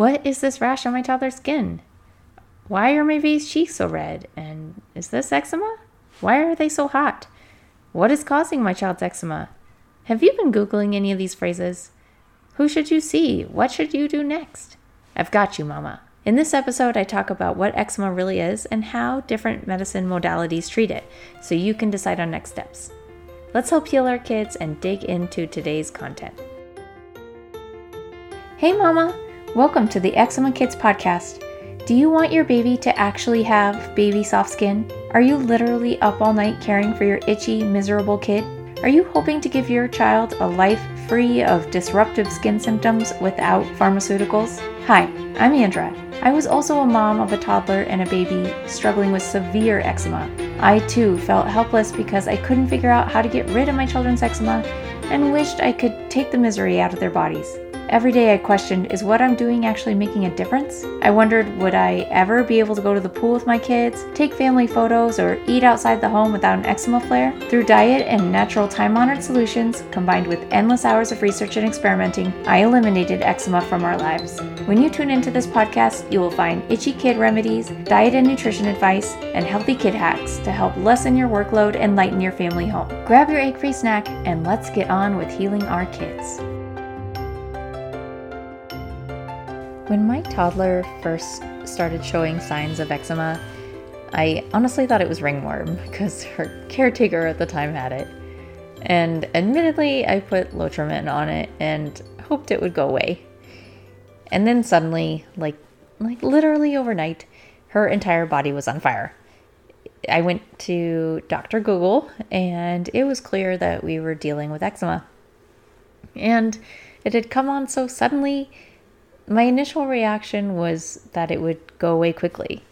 What is this rash on my toddler's skin? Why are my baby's cheeks so red? And is this eczema? Why are they so hot? What is causing my child's eczema? Have you been Googling any of these phrases? Who should you see? What should you do next? I've got you, Mama. In this episode, I talk about what eczema really is and how different medicine modalities treat it, so you can decide on next steps. Let's help heal our kids and dig into today's content. Hey, Mama! Welcome to the Eczema Kids podcast. Do you want your baby to actually have baby soft skin? Are you literally up all night caring for your itchy, miserable kid? Are you hoping to give your child a life free of disruptive skin symptoms without pharmaceuticals? Hi, I'm Andra. I was also a mom of a toddler and a baby struggling with severe eczema. I too felt helpless because I couldn't figure out how to get rid of my children's eczema and wished I could take the misery out of their bodies. Every day I questioned is what I'm doing actually making a difference? I wondered would I ever be able to go to the pool with my kids, take family photos, or eat outside the home without an eczema flare? Through diet and natural time honored solutions, combined with endless hours of research and experimenting, I eliminated eczema from our lives. When you tune into this podcast, you will find itchy kid remedies, diet and nutrition advice, and healthy kid hacks to help lessen your workload and lighten your family home. Grab your egg free snack and let's get on with healing our kids. When my toddler first started showing signs of eczema, I honestly thought it was ringworm because her caretaker at the time had it. And admittedly, I put Lotrimin on it and hoped it would go away. And then suddenly, like like literally overnight, her entire body was on fire. I went to Dr. Google and it was clear that we were dealing with eczema. And it had come on so suddenly my initial reaction was that it would go away quickly.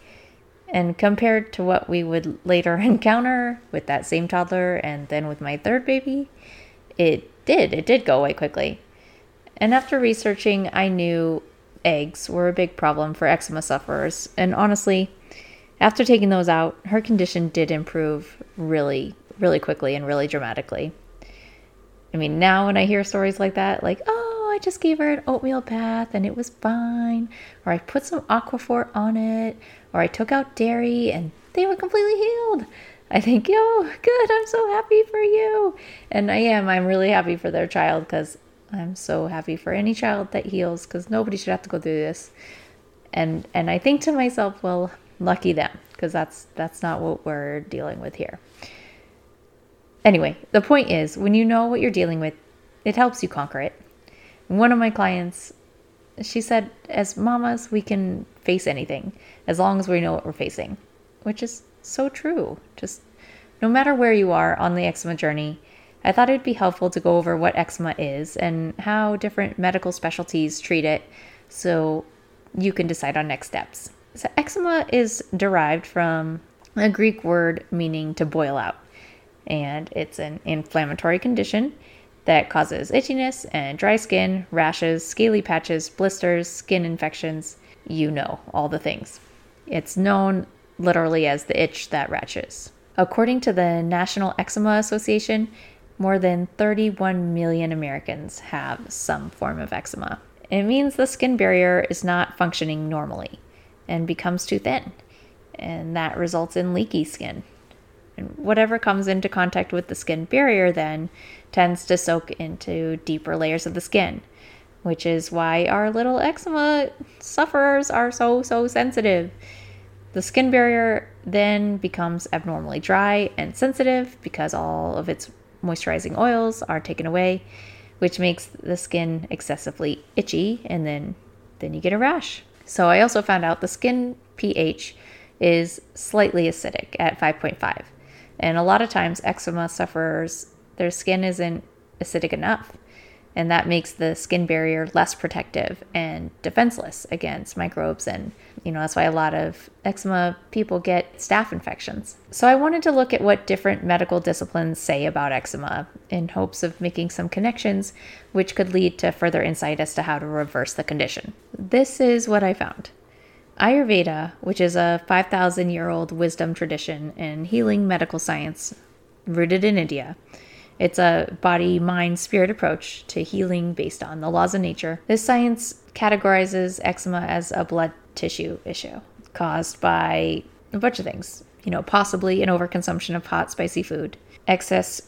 And compared to what we would later encounter with that same toddler and then with my third baby, it did. It did go away quickly. And after researching, I knew eggs were a big problem for eczema sufferers. And honestly, after taking those out, her condition did improve really, really quickly and really dramatically. I mean, now when I hear stories like that, like, oh, I just gave her an oatmeal bath and it was fine. Or I put some Aquaphor on it. Or I took out dairy and they were completely healed. I think, yo, good. I'm so happy for you. And I am. I'm really happy for their child because I'm so happy for any child that heals because nobody should have to go through this. And and I think to myself, well, lucky them because that's that's not what we're dealing with here. Anyway, the point is, when you know what you're dealing with, it helps you conquer it. One of my clients, she said, as mamas, we can face anything as long as we know what we're facing, which is so true. Just no matter where you are on the eczema journey, I thought it'd be helpful to go over what eczema is and how different medical specialties treat it so you can decide on next steps. So, eczema is derived from a Greek word meaning to boil out, and it's an inflammatory condition that causes itchiness and dry skin, rashes, scaly patches, blisters, skin infections. You know, all the things. It's known literally as the itch that ratches. According to the National Eczema Association, more than 31 million Americans have some form of eczema. It means the skin barrier is not functioning normally and becomes too thin, and that results in leaky skin. And whatever comes into contact with the skin barrier then tends to soak into deeper layers of the skin, which is why our little eczema sufferers are so, so sensitive. The skin barrier then becomes abnormally dry and sensitive because all of its moisturizing oils are taken away, which makes the skin excessively itchy and then then you get a rash. So I also found out the skin pH is slightly acidic at 5.5. And a lot of times eczema sufferers their skin isn't acidic enough. And that makes the skin barrier less protective and defenseless against microbes. And, you know, that's why a lot of eczema people get staph infections. So I wanted to look at what different medical disciplines say about eczema in hopes of making some connections, which could lead to further insight as to how to reverse the condition. This is what I found. Ayurveda, which is a 5,000 year old wisdom tradition in healing medical science rooted in India, It's a body, mind, spirit approach to healing based on the laws of nature. This science categorizes eczema as a blood tissue issue caused by a bunch of things. You know, possibly an overconsumption of hot, spicy food, excess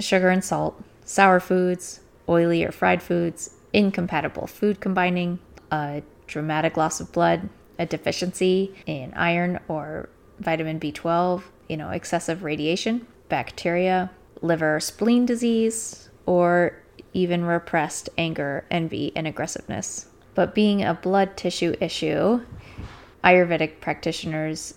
sugar and salt, sour foods, oily or fried foods, incompatible food combining, a dramatic loss of blood, a deficiency in iron or vitamin B12, you know, excessive radiation, bacteria, liver spleen disease, or even repressed anger, envy, and aggressiveness. But being a blood tissue issue, Ayurvedic practitioners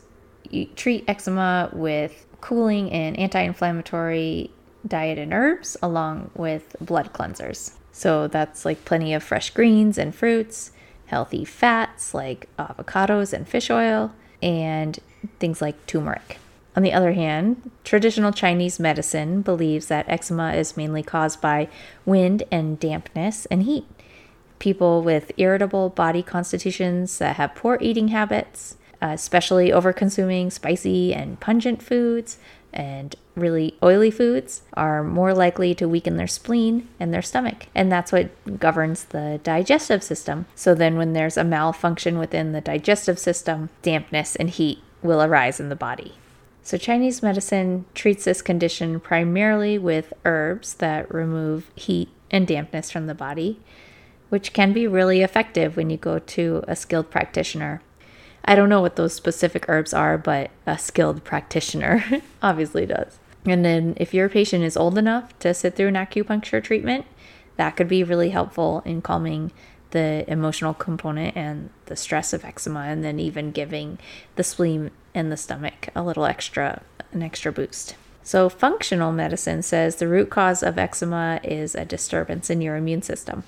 treat eczema with cooling and anti inflammatory diet and herbs, along with blood cleansers. So that's like plenty of fresh greens and fruits, healthy fats like avocados and fish oil, and things like turmeric. On the other hand, traditional Chinese medicine believes that eczema is mainly caused by wind and dampness and heat. People with irritable body constitutions that have poor eating habits, uh, especially overconsuming spicy and pungent foods, and really oily foods are more likely to weaken their spleen and their stomach. And that's what governs the digestive system. So then, when there's a malfunction within the digestive system, dampness and heat will arise in the body. So, Chinese medicine treats this condition primarily with herbs that remove heat and dampness from the body, which can be really effective when you go to a skilled practitioner. I don't know what those specific herbs are, but a skilled practitioner obviously does. And then, if your patient is old enough to sit through an acupuncture treatment, that could be really helpful in calming the emotional component and the stress of eczema, and then even giving the spleen and the stomach a little extra, an extra boost. So, functional medicine says the root cause of eczema is a disturbance in your immune system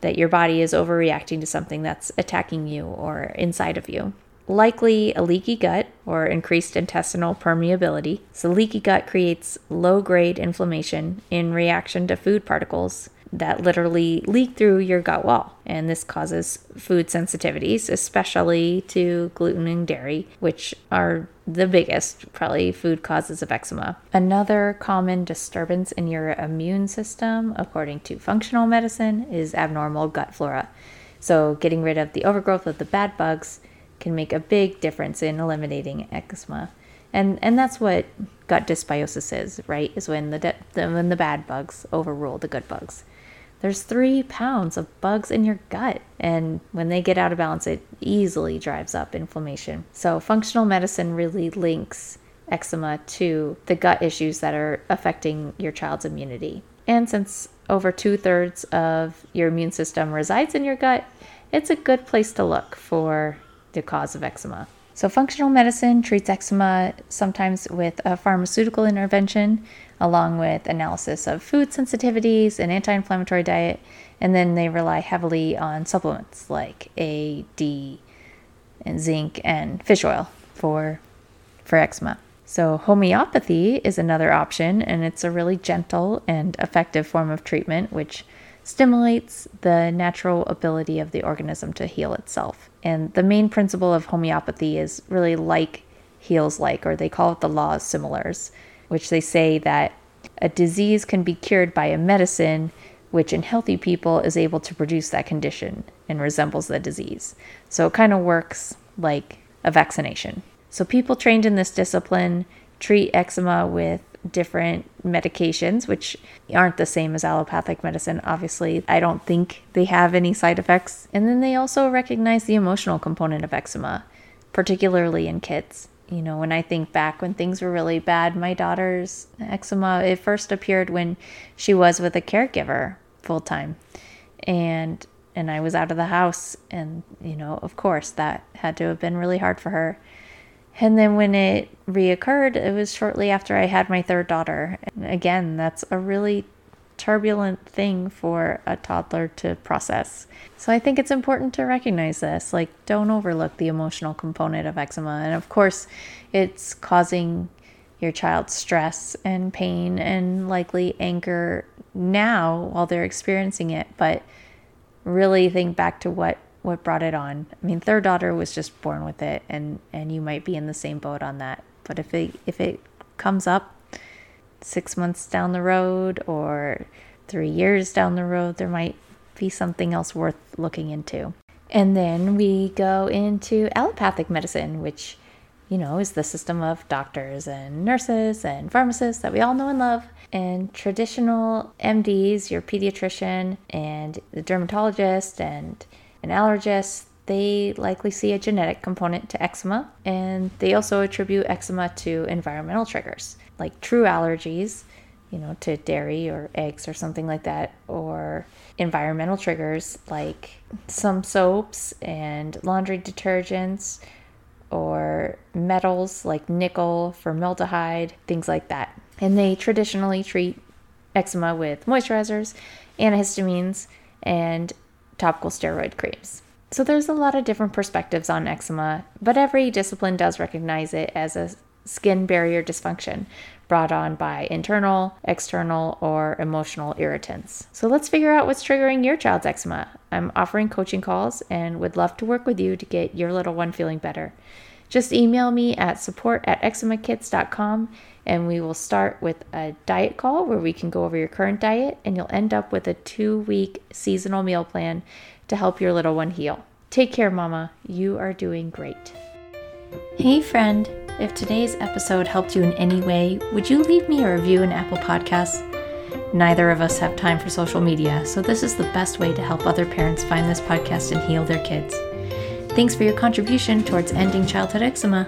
that your body is overreacting to something that's attacking you or inside of you. Likely a leaky gut or increased intestinal permeability. So, leaky gut creates low grade inflammation in reaction to food particles that literally leak through your gut wall. And this causes food sensitivities, especially to gluten and dairy, which are the biggest, probably, food causes of eczema. Another common disturbance in your immune system, according to functional medicine, is abnormal gut flora. So, getting rid of the overgrowth of the bad bugs can make a big difference in eliminating eczema. And, and that's what gut dysbiosis is, right? Is when the, de- when the bad bugs overrule the good bugs there's three pounds of bugs in your gut. And when they get out of balance, it easily drives up inflammation. So, functional medicine really links eczema to the gut issues that are affecting your child's immunity. And since over two thirds of your immune system resides in your gut, it's a good place to look for the cause of eczema. So, functional medicine treats eczema sometimes with a pharmaceutical intervention, along with analysis of food sensitivities and anti inflammatory diet. And then they rely heavily on supplements like A, D, and zinc and fish oil for, for eczema. So, homeopathy is another option, and it's a really gentle and effective form of treatment, which stimulates the natural ability of the organism to heal itself. And the main principle of homeopathy is really like heals like, or they call it the law of similars, which they say that a disease can be cured by a medicine which in healthy people is able to produce that condition and resembles the disease. So it kind of works like a vaccination. So people trained in this discipline treat eczema with different medications, which aren't the same as allopathic medicine. Obviously, I don't think they have any side effects. And then they also recognize the emotional component of eczema, particularly in kids. You know, when I think back when things were really bad, my daughter's eczema, it first appeared when she was with a caregiver full time. And and I was out of the house and you know, of course that had to have been really hard for her. And then when it reoccurred, it was shortly after I had my third daughter. And again, that's a really turbulent thing for a toddler to process. So I think it's important to recognize this. Like, don't overlook the emotional component of eczema. And of course, it's causing your child stress and pain and likely anger now while they're experiencing it. But really think back to what what brought it on. I mean, third daughter was just born with it, and and you might be in the same boat on that. But if it if it comes up, six months down the road or three years down the road, there might be something else worth looking into. And then we go into allopathic medicine, which, you know, is the system of doctors and nurses and pharmacists that we all know and love. And traditional MDs, your pediatrician and the dermatologist and an allergist, they likely see a genetic component to eczema. And they also attribute eczema to environmental triggers, like true allergies you know, to dairy or eggs or something like that, or environmental triggers like some soaps and laundry detergents, or metals like nickel, formaldehyde, things like that. And they traditionally treat eczema with moisturizers, antihistamines, and topical steroid creams. So there's a lot of different perspectives on eczema, but every discipline does recognize it as a skin barrier dysfunction brought on by internal, external, or emotional irritants. So let's figure out what's triggering your child's eczema. I'm offering coaching calls and would love to work with you to get your little one feeling better. Just email me at support at eczemakids.com and we will start with a diet call where we can go over your current diet and you'll end up with a two week seasonal meal plan to help your little one heal. Take care, Mama. You are doing great. Hey, friend. If today's episode helped you in any way, would you leave me a review in Apple Podcasts? Neither of us have time for social media, so this is the best way to help other parents find this podcast and heal their kids. Thanks for your contribution towards ending childhood eczema.